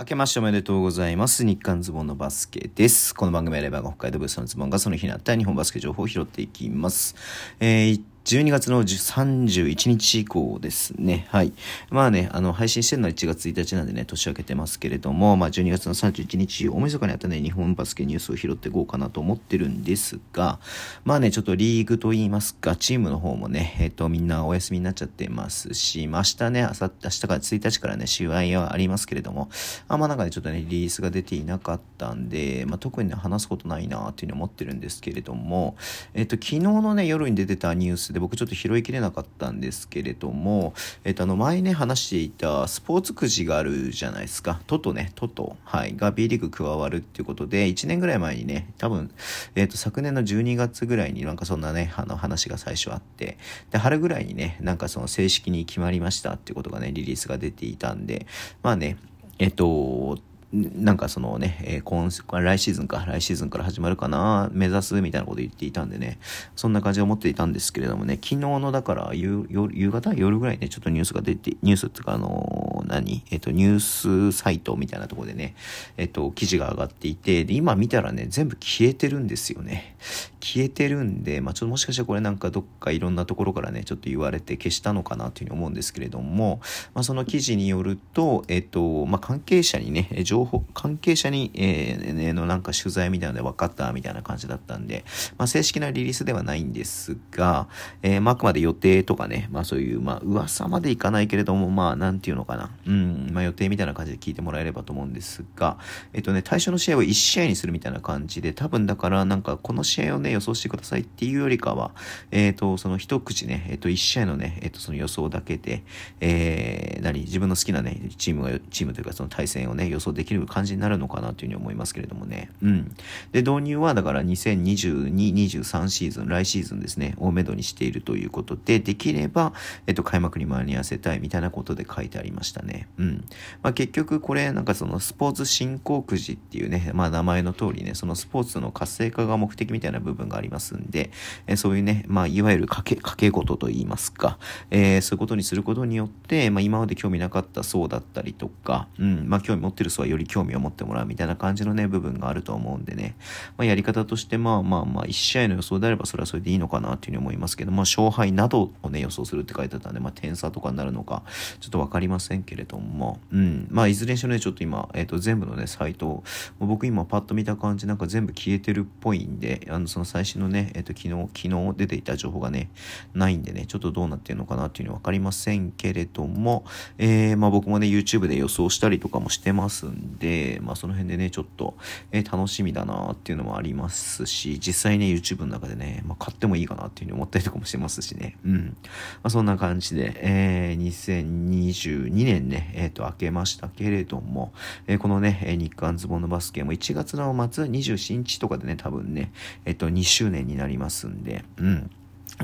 明けましておめでとうございます。日刊ズボンのバスケです。この番組はレバーが北海道ブースのズボンがその日にあった日本バスケ情報を拾っていきます。えー12月の31日以降ですね。はい。まあね、あの、配信してるのは1月1日なんでね、年明けてますけれども、まあ12月の31日、大晦日にあったね、日本バスケニュースを拾っていこうかなと思ってるんですが、まあね、ちょっとリーグと言いますか、チームの方もね、えっ、と、みんなお休みになっちゃってますし、まあ明日ね、明後日、明日から1日からね、試合はありますけれども、あんまなんかね、ちょっとね、リリースが出ていなかったんで、まあ特にね、話すことないなっていうふうに思ってるんですけれども、えっ、と、昨日のね、夜に出てたニュースでで僕ちょっと拾いきれなかったんですけれども、えっ、と、あの、前ね、話していたスポーツくじがあるじゃないですか。トトね、トト、はい、が B リーグ加わるっていうことで、1年ぐらい前にね、多分、えっ、と、昨年の12月ぐらいになんかそんなね、あの話が最初あって、で、春ぐらいにね、なんかその正式に決まりましたっていうことがね、リリースが出ていたんで、まあね、えっ、と、なんかそのね、えー、今、来シーズンか、来シーズンから始まるかな、目指すみたいなこと言っていたんでね、そんな感じで思っていたんですけれどもね、昨日のだから夕、夕方？夜ぐらいね、ちょっとニュースが出て、ニュースっていうかあのー、何？えっ、と、ニュースサイトみたいなとこでね、えっ、と、記事が上がっていて、で、今見たらね、全部消えてるんですよね。消えてるんで、まあちょっともしかしたらこれなんかどっかいろんなところからね、ちょっと言われて消したのかなというふうに思うんですけれども、まあその記事によると、えっ、と、まあ関係者にね、情報、関係者に、えー、のなんか取材みたいなので分かったみたいな感じだったんで、まあ正式なリリースではないんですが、えー、まああくまで予定とかね、まあそういう、まあ噂までいかないけれども、まあなんていうのかな、うん、まあ予定みたいな感じで聞いてもらえればと思うんですが、えっ、とね、対象の試合を1試合にするみたいな感じで、多分だからなんかこの試合をね、予想してくださいっていうよりかは、えっ、と、その一口ね、えっ、と1試合のね、えっ、とその予想だけで、えー、何、自分の好きなね、チームが、チームというかその対戦をね、予想できる感じになるのかなというふうに思いますけれどもね。うん。で、導入はだから2022、23シーズン、来シーズンですね、をめどにしているということで、できれば、えっと、開幕に間に合わせたいみたいなことで書いてありましたね。うん。まあ結局これ、なんかそのスポーツ振興くじっていうね、まあ名前の通りね、そのスポーツの活性化が目的みたいな部分がありますんで、えー、そういうね、まあいわゆる賭け、賭け事と言いますか、えー、そういうことにすることによって、まあ今まで興味なかった層だったりとか、うん、まあ興味持ってる層はより興味を持ってもらうみたいな感じのね、部分があると思うんでね、まあやり方として、まあまあまあ、1試合の予想であればそれはそれでいいのかなっていうふうに思いますけど、まあ勝敗などをね、予想するって書いてあったんで、まあ点差とかになるのか、ちょっとわかりませんけれども、うん、まあいずれにしろね、ちょっと今、えっ、ー、と全部のね、サイト、僕今パッと見た感じなんか全部消えてるっぽいんで、あの、その最新のね、えっ、ー、と昨日、昨日出ていた情報がね、ないんでね、ちょっとどうなってるのかなっていうのはわかりませんけれども、えー、まあ僕もね、YouTube で予想したりとかもしてますんで、まあその辺でね、ちょっと、えー、楽しみだなっていうのもありますし、実際ね、YouTube の中でね、まあ買ってもいいかなっていうふうに思ったりとかもしてますしね、うん。まあそんな感じで、えー、2022年ね、えっ、ー、と、明けましたけれども、えー、このね、日刊ズボンのバスケも1月の末27日とかでね、多分ね、えっ、と、2周年になりますんで、うん。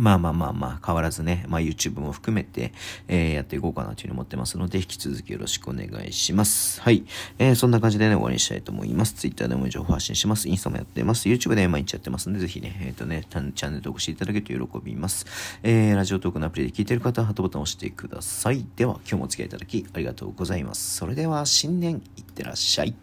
まあまあまあまあ、変わらずね、まあ YouTube も含めて、えー、やっていこうかなというふうに思ってますので、引き続きよろしくお願いします。はい。えー、そんな感じでね、終わりにしたいと思います。Twitter でも情報発信します。インスタもやってます。YouTube で毎日やってますので、ぜひね、えっ、ー、とね、チャンネル登録していただけると喜びます。えー、ラジオトークのアプリで聞いている方は、ハートボタンを押してください。では、今日もお付き合いいただきありがとうございます。それでは、新年いってらっしゃい。